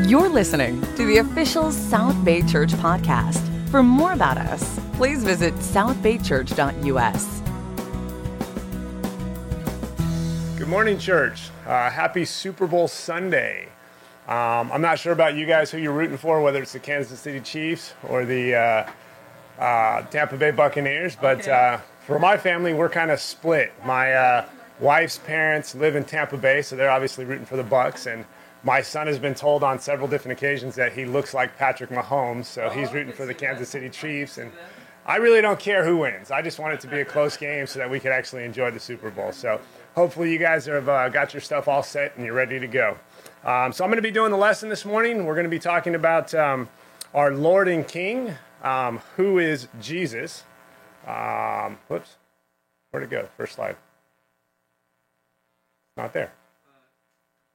You're listening to the official South Bay Church podcast. For more about us, please visit southbaychurch.us. Good morning, church. Uh, happy Super Bowl Sunday. Um, I'm not sure about you guys who you're rooting for, whether it's the Kansas City Chiefs or the uh, uh, Tampa Bay Buccaneers, but uh, for my family, we're kind of split. My uh, wife's parents live in Tampa Bay, so they're obviously rooting for the Bucs, and my son has been told on several different occasions that he looks like Patrick Mahomes, so he's rooting for the Kansas City Chiefs. And I really don't care who wins. I just want it to be a close game so that we could actually enjoy the Super Bowl. So hopefully you guys have uh, got your stuff all set and you're ready to go. Um, so I'm going to be doing the lesson this morning. We're going to be talking about um, our Lord and King, um, who is Jesus. Um, whoops, where'd it go? First slide. Not there.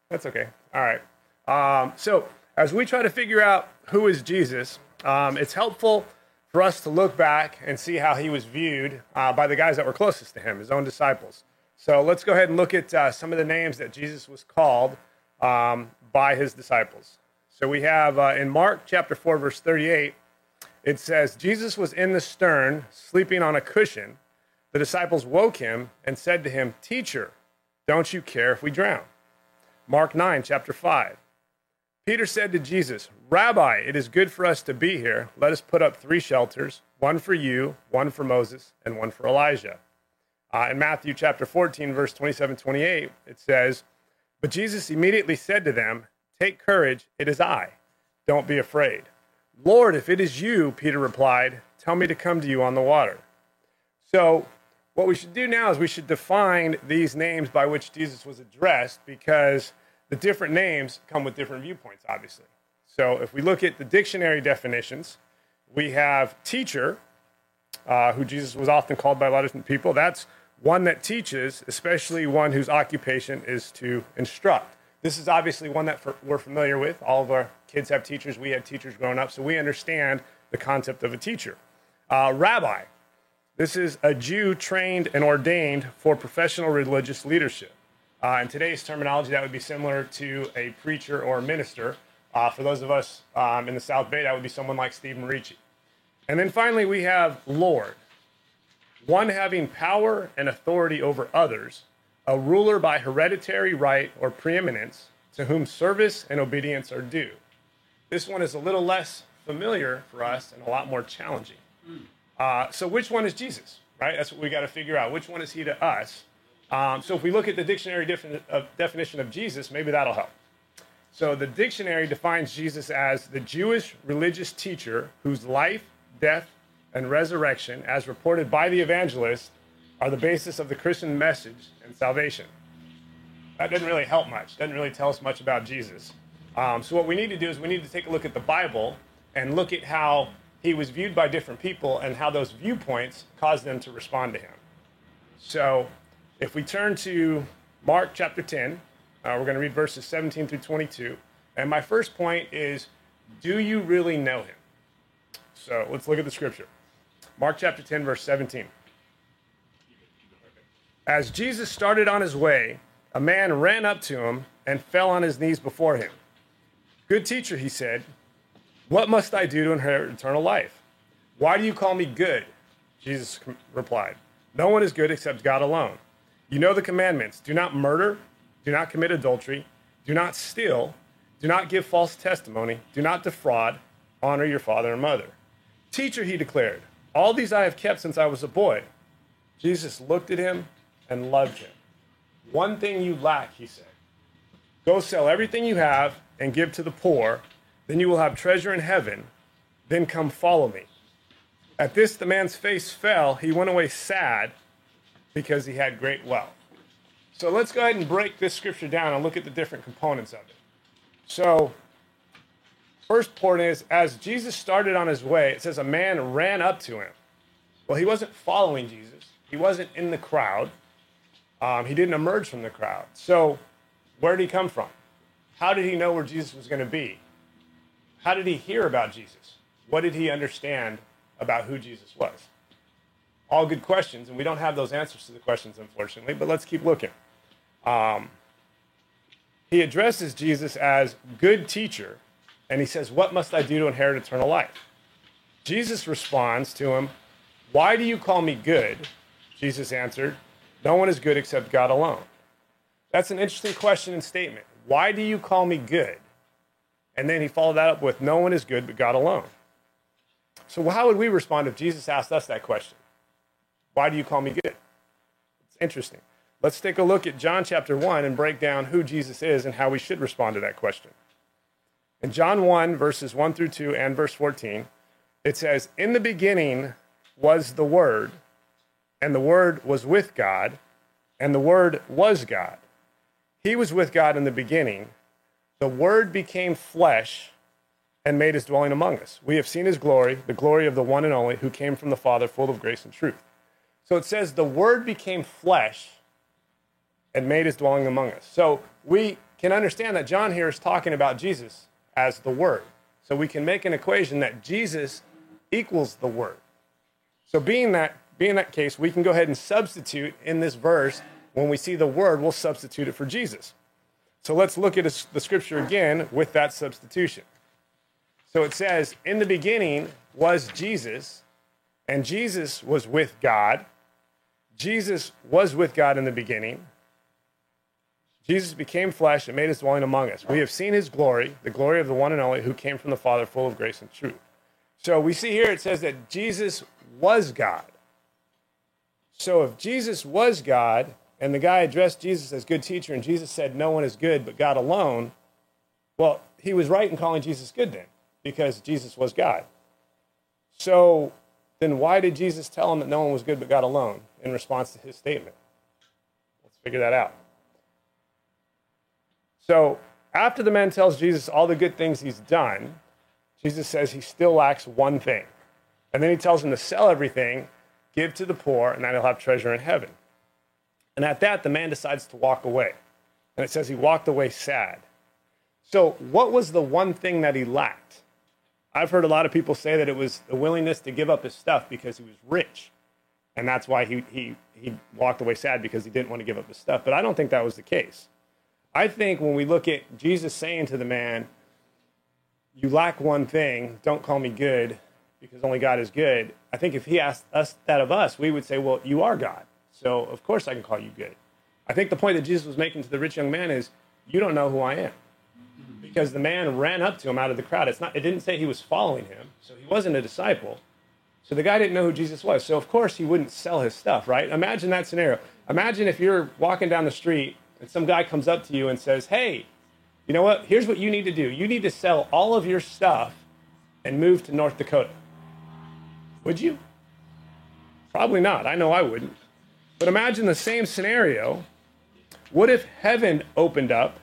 That's okay. All right. Um, so, as we try to figure out who is Jesus, um, it's helpful for us to look back and see how he was viewed uh, by the guys that were closest to him, his own disciples. So, let's go ahead and look at uh, some of the names that Jesus was called um, by his disciples. So, we have uh, in Mark chapter 4, verse 38, it says, Jesus was in the stern, sleeping on a cushion. The disciples woke him and said to him, Teacher, don't you care if we drown? Mark 9, chapter 5. Peter said to Jesus, Rabbi, it is good for us to be here. Let us put up three shelters one for you, one for Moses, and one for Elijah. Uh, in Matthew chapter 14, verse 27 28, it says, But Jesus immediately said to them, Take courage, it is I. Don't be afraid. Lord, if it is you, Peter replied, tell me to come to you on the water. So, what we should do now is we should define these names by which Jesus was addressed because the different names come with different viewpoints, obviously. So if we look at the dictionary definitions, we have teacher, uh, who Jesus was often called by a lot of different people. That's one that teaches, especially one whose occupation is to instruct. This is obviously one that we're familiar with. All of our kids have teachers. We had teachers growing up, so we understand the concept of a teacher. Uh, rabbi, this is a Jew trained and ordained for professional religious leadership. Uh, in today's terminology, that would be similar to a preacher or a minister. Uh, for those of us um, in the South Bay, that would be someone like Steve Marici. And then finally, we have Lord, one having power and authority over others, a ruler by hereditary right or preeminence, to whom service and obedience are due. This one is a little less familiar for us and a lot more challenging. Uh, so which one is Jesus, right? That's what we got to figure out. Which one is he to us? Um, so if we look at the dictionary uh, definition of Jesus, maybe that'll help. So the dictionary defines Jesus as the Jewish religious teacher whose life, death, and resurrection, as reported by the evangelist, are the basis of the Christian message and salvation. That doesn't really help much. Doesn't really tell us much about Jesus. Um, so what we need to do is we need to take a look at the Bible and look at how he was viewed by different people and how those viewpoints caused them to respond to him. So, if we turn to Mark chapter 10, uh, we're going to read verses 17 through 22. And my first point is do you really know him? So, let's look at the scripture. Mark chapter 10, verse 17. As Jesus started on his way, a man ran up to him and fell on his knees before him. Good teacher, he said, what must I do to inherit eternal life? Why do you call me good? Jesus replied, No one is good except God alone. You know the commandments do not murder, do not commit adultery, do not steal, do not give false testimony, do not defraud, honor your father and mother. Teacher, he declared, all these I have kept since I was a boy. Jesus looked at him and loved him. One thing you lack, he said. Go sell everything you have and give to the poor then you will have treasure in heaven. Then come follow me. At this, the man's face fell. He went away sad because he had great wealth. So let's go ahead and break this scripture down and look at the different components of it. So, first point is as Jesus started on his way, it says a man ran up to him. Well, he wasn't following Jesus, he wasn't in the crowd, um, he didn't emerge from the crowd. So, where did he come from? How did he know where Jesus was going to be? How did he hear about Jesus? What did he understand about who Jesus was? All good questions, and we don't have those answers to the questions, unfortunately, but let's keep looking. Um, he addresses Jesus as good teacher And he says, What must I do to inherit eternal life? Jesus responds to him, Why do you call me good? Jesus answered, No one is good except God alone. That's an interesting question and statement. Why do you call me good? And then he followed that up with, No one is good but God alone. So, how would we respond if Jesus asked us that question? Why do you call me good? It's interesting. Let's take a look at John chapter 1 and break down who Jesus is and how we should respond to that question. In John 1, verses 1 through 2 and verse 14, it says, In the beginning was the Word, and the Word was with God, and the Word was God. He was with God in the beginning. The Word became flesh and made his dwelling among us. We have seen his glory, the glory of the one and only, who came from the Father, full of grace and truth. So it says, The Word became flesh and made his dwelling among us. So we can understand that John here is talking about Jesus as the Word. So we can make an equation that Jesus equals the Word. So being that being that case, we can go ahead and substitute in this verse when we see the Word, we'll substitute it for Jesus. So let's look at the scripture again with that substitution. So it says, In the beginning was Jesus, and Jesus was with God. Jesus was with God in the beginning. Jesus became flesh and made his dwelling among us. We have seen his glory, the glory of the one and only who came from the Father, full of grace and truth. So we see here it says that Jesus was God. So if Jesus was God, and the guy addressed Jesus as good teacher, and Jesus said, No one is good but God alone, well, he was right in calling Jesus good then, because Jesus was God. So then why did Jesus tell him that no one was good but God alone in response to his statement? Let's figure that out. So after the man tells Jesus all the good things he's done, Jesus says he still lacks one thing. And then he tells him to sell everything, give to the poor, and then he'll have treasure in heaven. And at that, the man decides to walk away. And it says he walked away sad. So, what was the one thing that he lacked? I've heard a lot of people say that it was the willingness to give up his stuff because he was rich. And that's why he, he, he walked away sad because he didn't want to give up his stuff. But I don't think that was the case. I think when we look at Jesus saying to the man, You lack one thing, don't call me good because only God is good. I think if he asked us that of us, we would say, Well, you are God. So of course I can call you good. I think the point that Jesus was making to the rich young man is, You don't know who I am. Because the man ran up to him out of the crowd. It's not, it didn't say he was following him, so he wasn't a disciple. So the guy didn't know who Jesus was. So of course he wouldn't sell his stuff, right? Imagine that scenario. Imagine if you're walking down the street and some guy comes up to you and says, Hey, you know what? Here's what you need to do. You need to sell all of your stuff and move to North Dakota. Would you? Probably not. I know I wouldn't. But imagine the same scenario. What if heaven opened up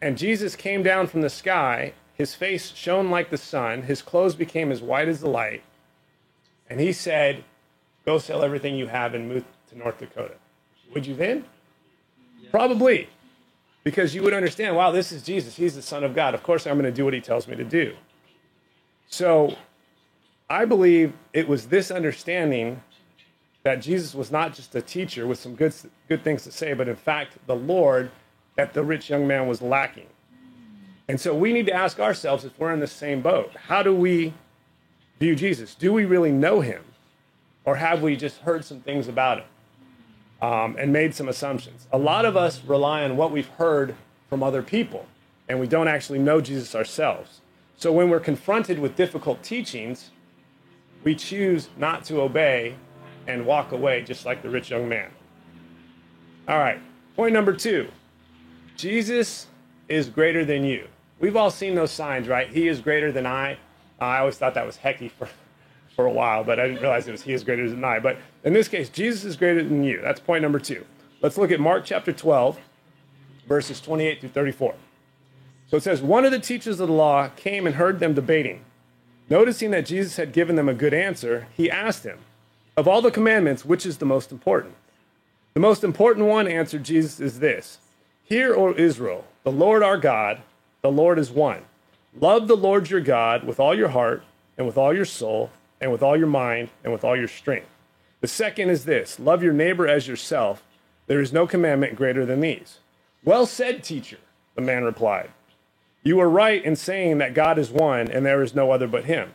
and Jesus came down from the sky? His face shone like the sun, his clothes became as white as the light, and he said, Go sell everything you have and move to North Dakota. Would you then? Probably. Because you would understand, wow, this is Jesus. He's the Son of God. Of course, I'm going to do what he tells me to do. So I believe it was this understanding that Jesus was not just a teacher with some good, good things to say, but in fact, the Lord that the rich young man was lacking. And so we need to ask ourselves if we're in the same boat. How do we view Jesus? Do we really know him? Or have we just heard some things about him? um, and made some assumptions. A lot of us rely on what we've heard from other people, and we don't actually know Jesus ourselves. So when we're confronted with difficult teachings, we choose not to obey and walk away, just like the rich young man. All right, point number two Jesus is greater than you. We've all seen those signs, right? He is greater than I. Uh, I always thought that was hecky for for a while, but I didn't realize it was He is greater than I. But in this case, Jesus is greater than you. That's point number two. Let's look at Mark chapter 12, verses 28 through 34. So it says, One of the teachers of the law came and heard them debating. Noticing that Jesus had given them a good answer, he asked him, Of all the commandments, which is the most important? The most important one, answered Jesus, is this Hear, O Israel, the Lord our God, the Lord is one. Love the Lord your God with all your heart, and with all your soul, and with all your mind and with all your strength. The second is this love your neighbor as yourself. There is no commandment greater than these. Well said, teacher, the man replied. You are right in saying that God is one and there is no other but Him.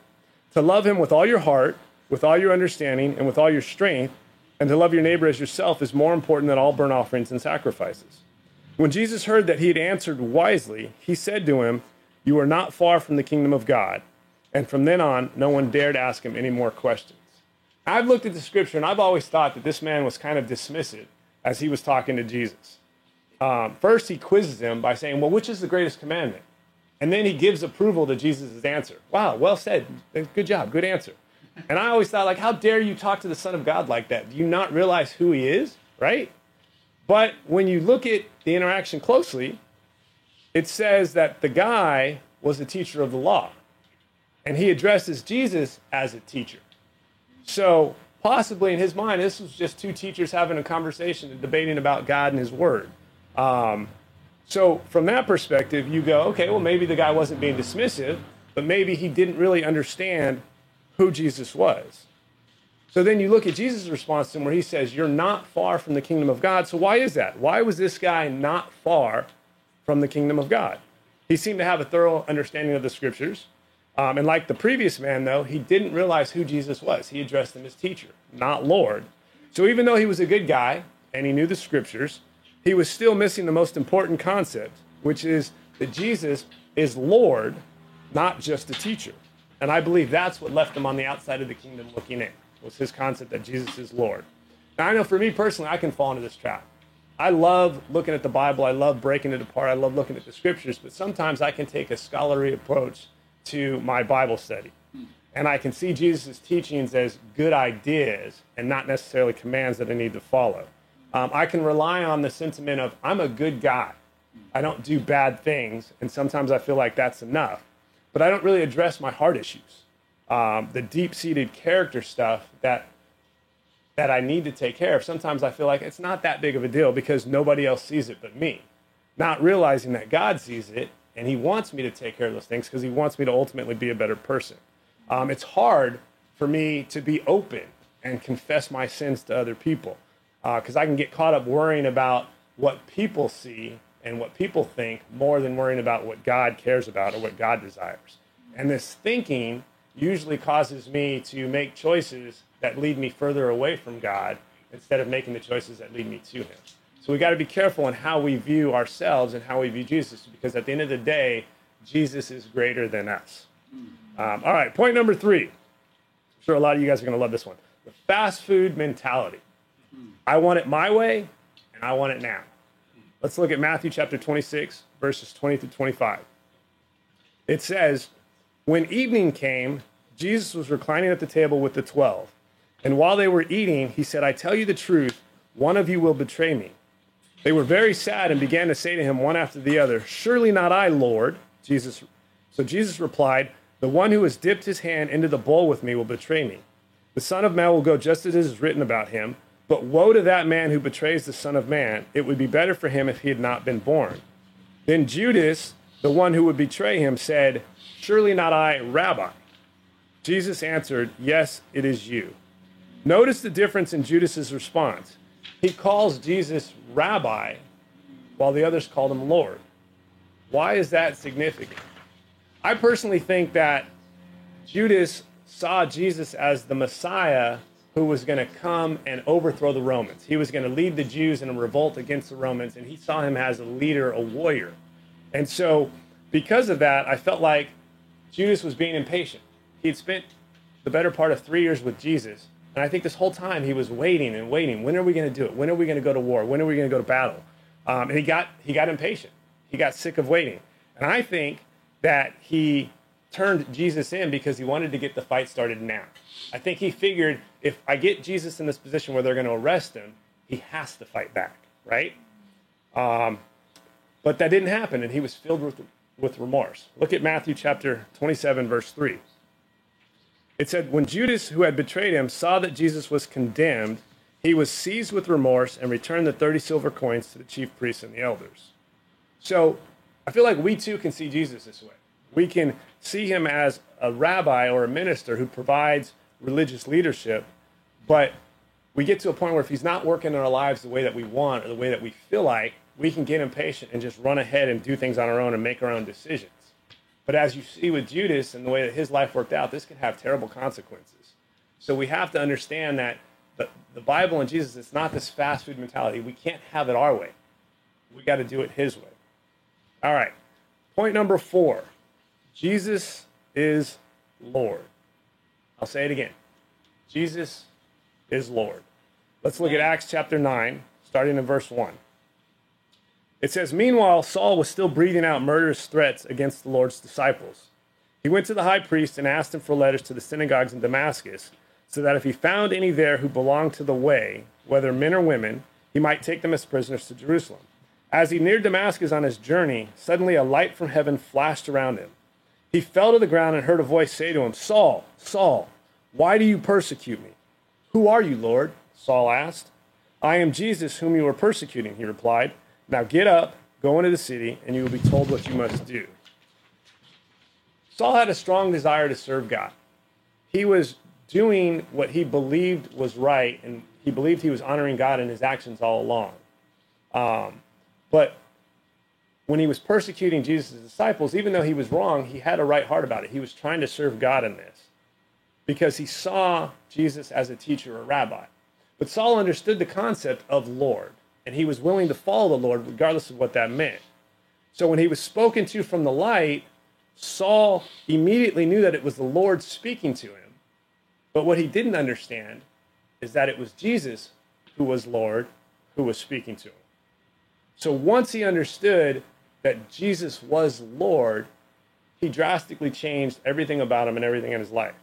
To love Him with all your heart, with all your understanding, and with all your strength, and to love your neighbor as yourself is more important than all burnt offerings and sacrifices. When Jesus heard that he had answered wisely, he said to him, You are not far from the kingdom of God. And from then on, no one dared ask him any more questions. I've looked at the scripture and I've always thought that this man was kind of dismissive as he was talking to Jesus. Um, first, he quizzes him by saying, Well, which is the greatest commandment? And then he gives approval to Jesus' answer. Wow, well said. Good job. Good answer. And I always thought, like, how dare you talk to the Son of God like that? Do you not realize who he is? Right? But when you look at the interaction closely, it says that the guy was a teacher of the law. And he addresses Jesus as a teacher. So, possibly in his mind, this was just two teachers having a conversation and debating about God and his word. Um, so, from that perspective, you go, okay, well, maybe the guy wasn't being dismissive, but maybe he didn't really understand who Jesus was. So then you look at Jesus' response to him where he says, You're not far from the kingdom of God. So why is that? Why was this guy not far from the kingdom of God? He seemed to have a thorough understanding of the scriptures. Um, and like the previous man, though, he didn't realize who Jesus was. He addressed him as teacher, not Lord. So even though he was a good guy and he knew the scriptures, he was still missing the most important concept, which is that Jesus is Lord, not just a teacher. And I believe that's what left him on the outside of the kingdom looking in, was his concept that Jesus is Lord. Now, I know for me personally, I can fall into this trap. I love looking at the Bible. I love breaking it apart. I love looking at the scriptures, but sometimes I can take a scholarly approach to my Bible study. And I can see Jesus' teachings as good ideas and not necessarily commands that I need to follow. Um, I can rely on the sentiment of, I'm a good guy. I don't do bad things. And sometimes I feel like that's enough. But I don't really address my heart issues, um, the deep seated character stuff that, that I need to take care of. Sometimes I feel like it's not that big of a deal because nobody else sees it but me. Not realizing that God sees it and He wants me to take care of those things because He wants me to ultimately be a better person. Um, it's hard for me to be open and confess my sins to other people because uh, I can get caught up worrying about what people see and what people think more than worrying about what God cares about or what God desires. And this thinking usually causes me to make choices that lead me further away from God instead of making the choices that lead me to Him. So we got to be careful in how we view ourselves and how we view Jesus because at the end of the day, Jesus is greater than us. Um, all right, point number three. I'm sure a lot of you guys are going to love this one the fast food mentality. I want it my way, and I want it now. Let's look at Matthew chapter 26, verses 20 to 25. It says, When evening came, Jesus was reclining at the table with the twelve. And while they were eating, he said, I tell you the truth, one of you will betray me. They were very sad and began to say to him one after the other, Surely not I, Lord. Jesus. So Jesus replied, The one who has dipped his hand into the bowl with me will betray me. The Son of Man will go just as it is written about him. But woe to that man who betrays the Son of Man. It would be better for him if he had not been born. Then Judas, the one who would betray him, said, Surely not I, Rabbi. Jesus answered, Yes, it is you. Notice the difference in Judas's response. He calls Jesus Rabbi, while the others called him Lord. Why is that significant? I personally think that Judas saw Jesus as the Messiah who was going to come and overthrow the Romans. He was going to lead the Jews in a revolt against the Romans, and he saw him as a leader, a warrior. And so, because of that, I felt like Judas was being impatient. He'd spent the better part of three years with Jesus. And I think this whole time he was waiting and waiting. When are we going to do it? When are we going to go to war? When are we going to go to battle? Um, and he got, he got impatient. He got sick of waiting. And I think that he turned Jesus in because he wanted to get the fight started now. I think he figured if I get Jesus in this position where they're going to arrest him, he has to fight back, right? Um, but that didn't happen, and he was filled with, with remorse. Look at Matthew chapter 27, verse 3. It said, When Judas, who had betrayed him, saw that Jesus was condemned, he was seized with remorse and returned the 30 silver coins to the chief priests and the elders. So I feel like we too can see Jesus this way. We can see him as a rabbi or a minister who provides religious leadership, but we get to a point where if he's not working in our lives the way that we want or the way that we feel like, we can get impatient and just run ahead and do things on our own and make our own decisions. But as you see with Judas and the way that his life worked out, this can have terrible consequences. So we have to understand that the, the Bible and Jesus, it's not this fast food mentality. We can't have it our way. We got to do it his way. All right. Point number four Jesus is Lord. I'll say it again Jesus is Lord. Let's look at Acts chapter 9, starting in verse 1. It says, Meanwhile, Saul was still breathing out murderous threats against the Lord's disciples. He went to the high priest and asked him for letters to the synagogues in Damascus, so that if he found any there who belonged to the way, whether men or women, he might take them as prisoners to Jerusalem. As he neared Damascus on his journey, suddenly a light from heaven flashed around him. He fell to the ground and heard a voice say to him, Saul, Saul, why do you persecute me? Who are you, Lord? Saul asked. I am Jesus whom you are persecuting, he replied. Now get up, go into the city, and you will be told what you must do. Saul had a strong desire to serve God. He was doing what he believed was right, and he believed he was honoring God in his actions all along. Um, but when he was persecuting Jesus' disciples, even though he was wrong, he had a right heart about it. He was trying to serve God in this because he saw Jesus as a teacher or rabbi. But Saul understood the concept of Lord and he was willing to follow the Lord regardless of what that meant. So when he was spoken to from the light, Saul immediately knew that it was the Lord speaking to him. But what he didn't understand is that it was Jesus who was Lord who was speaking to him. So once he understood that Jesus was Lord, he drastically changed everything about him and everything in his life.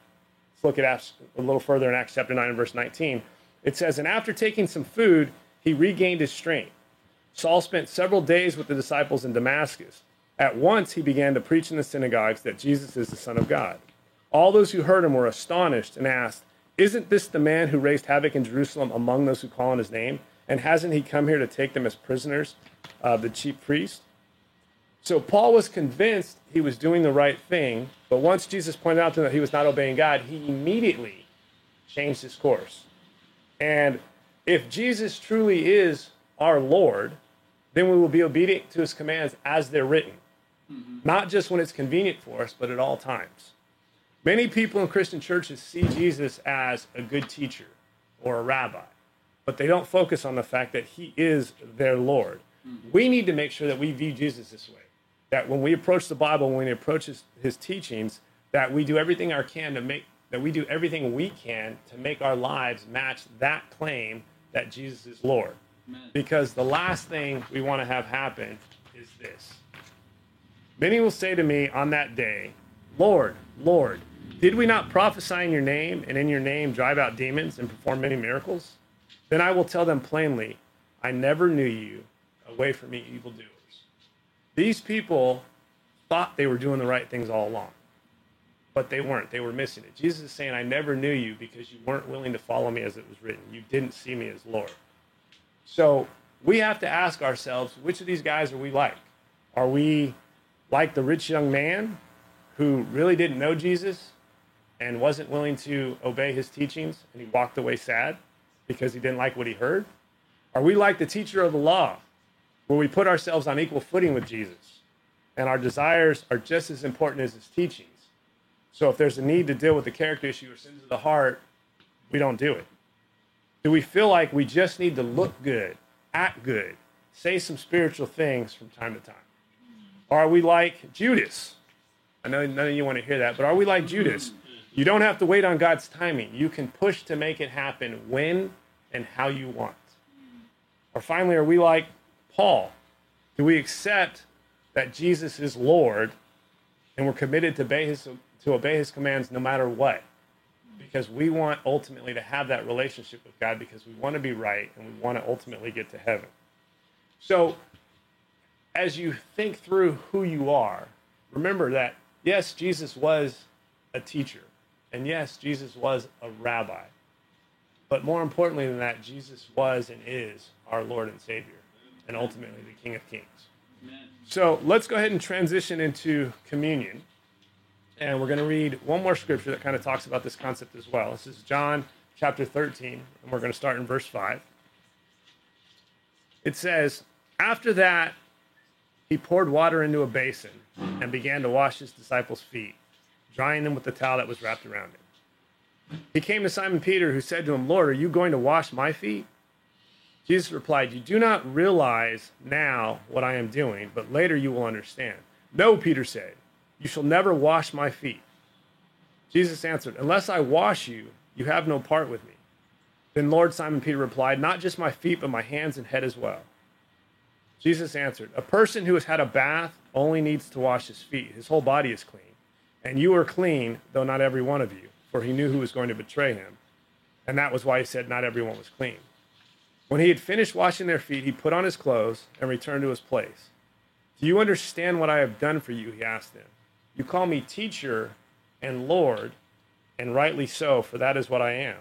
Let's look at Acts a little further in Acts chapter 9 and verse 19. It says, And after taking some food, he regained his strength. Saul spent several days with the disciples in Damascus. At once he began to preach in the synagogues that Jesus is the Son of God. All those who heard him were astonished and asked, Isn't this the man who raised havoc in Jerusalem among those who call on his name? And hasn't he come here to take them as prisoners of the chief priest? So Paul was convinced he was doing the right thing, but once Jesus pointed out to him that he was not obeying God, he immediately changed his course. And if Jesus truly is our Lord, then we will be obedient to his commands as they're written, mm-hmm. not just when it's convenient for us, but at all times. Many people in Christian churches see Jesus as a good teacher or a rabbi, but they don't focus on the fact that he is their Lord. Mm-hmm. We need to make sure that we view Jesus this way. That when we approach the Bible, when we approach his, his teachings, that we do everything our can to make that we do everything we can to make our lives match that claim that Jesus is Lord. Amen. Because the last thing we want to have happen is this. Many will say to me on that day, Lord, Lord, did we not prophesy in your name and in your name drive out demons and perform many miracles? Then I will tell them plainly, I never knew you. Away from me, evildoers. These people thought they were doing the right things all along, but they weren't. They were missing it. Jesus is saying, I never knew you because you weren't willing to follow me as it was written. You didn't see me as Lord. So we have to ask ourselves, which of these guys are we like? Are we like the rich young man who really didn't know Jesus and wasn't willing to obey his teachings and he walked away sad because he didn't like what he heard? Are we like the teacher of the law where we put ourselves on equal footing with Jesus and our desires are just as important as his teachings? So if there's a need to deal with the character issue or sins of the heart, we don't do it. Do we feel like we just need to look good, act good, say some spiritual things from time to time? Or are we like Judas? I know none of you want to hear that, but are we like Judas? You don't have to wait on God's timing. You can push to make it happen when and how you want. Or finally, are we like Paul? Do we accept that Jesus is Lord and we're committed to obey his to obey his commands no matter what. Because we want ultimately to have that relationship with God because we want to be right and we want to ultimately get to heaven. So, as you think through who you are, remember that yes, Jesus was a teacher, and yes, Jesus was a rabbi. But more importantly than that, Jesus was and is our Lord and Savior, and ultimately the King of Kings. Amen. So let's go ahead and transition into communion. And we're going to read one more scripture that kind of talks about this concept as well. This is John chapter 13, and we're going to start in verse 5. It says, After that, he poured water into a basin and began to wash his disciples' feet, drying them with the towel that was wrapped around him. He came to Simon Peter, who said to him, Lord, are you going to wash my feet? Jesus replied, You do not realize now what I am doing, but later you will understand. No, Peter said, You shall never wash my feet. Jesus answered, Unless I wash you, you have no part with me. Then Lord Simon Peter replied, Not just my feet, but my hands and head as well. Jesus answered, A person who has had a bath only needs to wash his feet. His whole body is clean. And you are clean, though not every one of you, for he knew who was going to betray him. And that was why he said, Not everyone was clean. When he had finished washing their feet, he put on his clothes and returned to his place. Do you understand what I have done for you? He asked them. You call me teacher and Lord, and rightly so, for that is what I am.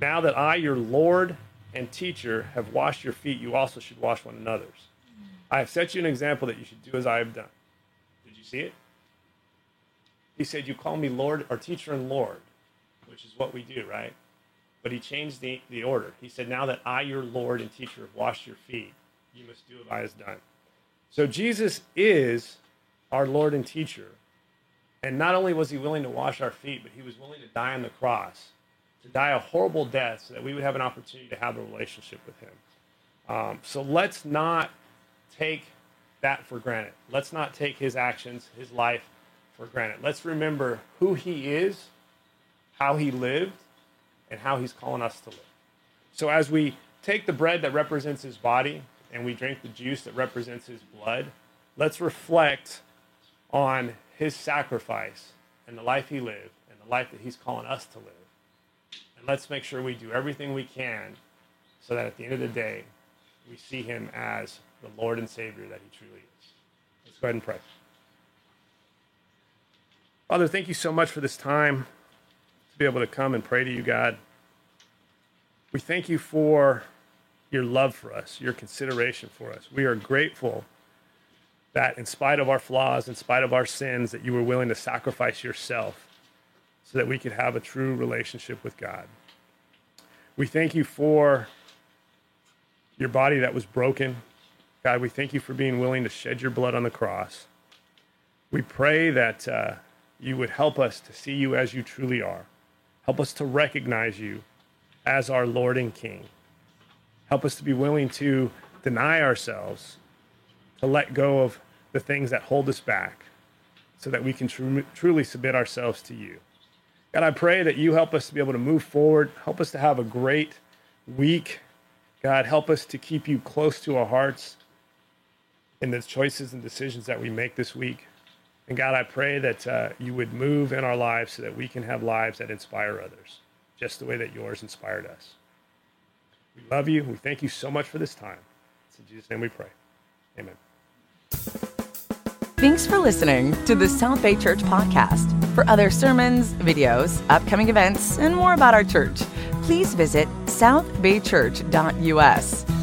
Now that I, your Lord and teacher, have washed your feet, you also should wash one another's. I have set you an example that you should do as I have done. Did you see it? He said, You call me Lord or teacher and Lord, which is what we do, right? But he changed the, the order. He said, Now that I, your Lord and teacher, have washed your feet, you must do as I have done. So Jesus is our Lord and teacher. And not only was he willing to wash our feet, but he was willing to die on the cross to die a horrible death so that we would have an opportunity to have a relationship with him. Um, so let's not take that for granted. Let's not take his actions, his life for granted. Let's remember who he is, how he lived, and how he's calling us to live. So as we take the bread that represents his body and we drink the juice that represents his blood, let's reflect on his sacrifice and the life he lived and the life that he's calling us to live. And let's make sure we do everything we can so that at the end of the day, we see him as the Lord and Savior that he truly is. Let's go ahead and pray. Father, thank you so much for this time be able to come and pray to you, God. We thank you for your love for us, your consideration for us. We are grateful that in spite of our flaws, in spite of our sins, that you were willing to sacrifice yourself so that we could have a true relationship with God. We thank you for your body that was broken. God, we thank you for being willing to shed your blood on the cross. We pray that uh, you would help us to see you as you truly are. Help us to recognize you as our Lord and King. Help us to be willing to deny ourselves, to let go of the things that hold us back, so that we can tr- truly submit ourselves to you. God, I pray that you help us to be able to move forward, help us to have a great week. God, help us to keep you close to our hearts in the choices and decisions that we make this week. And God, I pray that uh, you would move in our lives so that we can have lives that inspire others, just the way that yours inspired us. We love you. We thank you so much for this time. It's in Jesus' name we pray. Amen. Thanks for listening to the South Bay Church podcast. For other sermons, videos, upcoming events, and more about our church, please visit southbaychurch.us.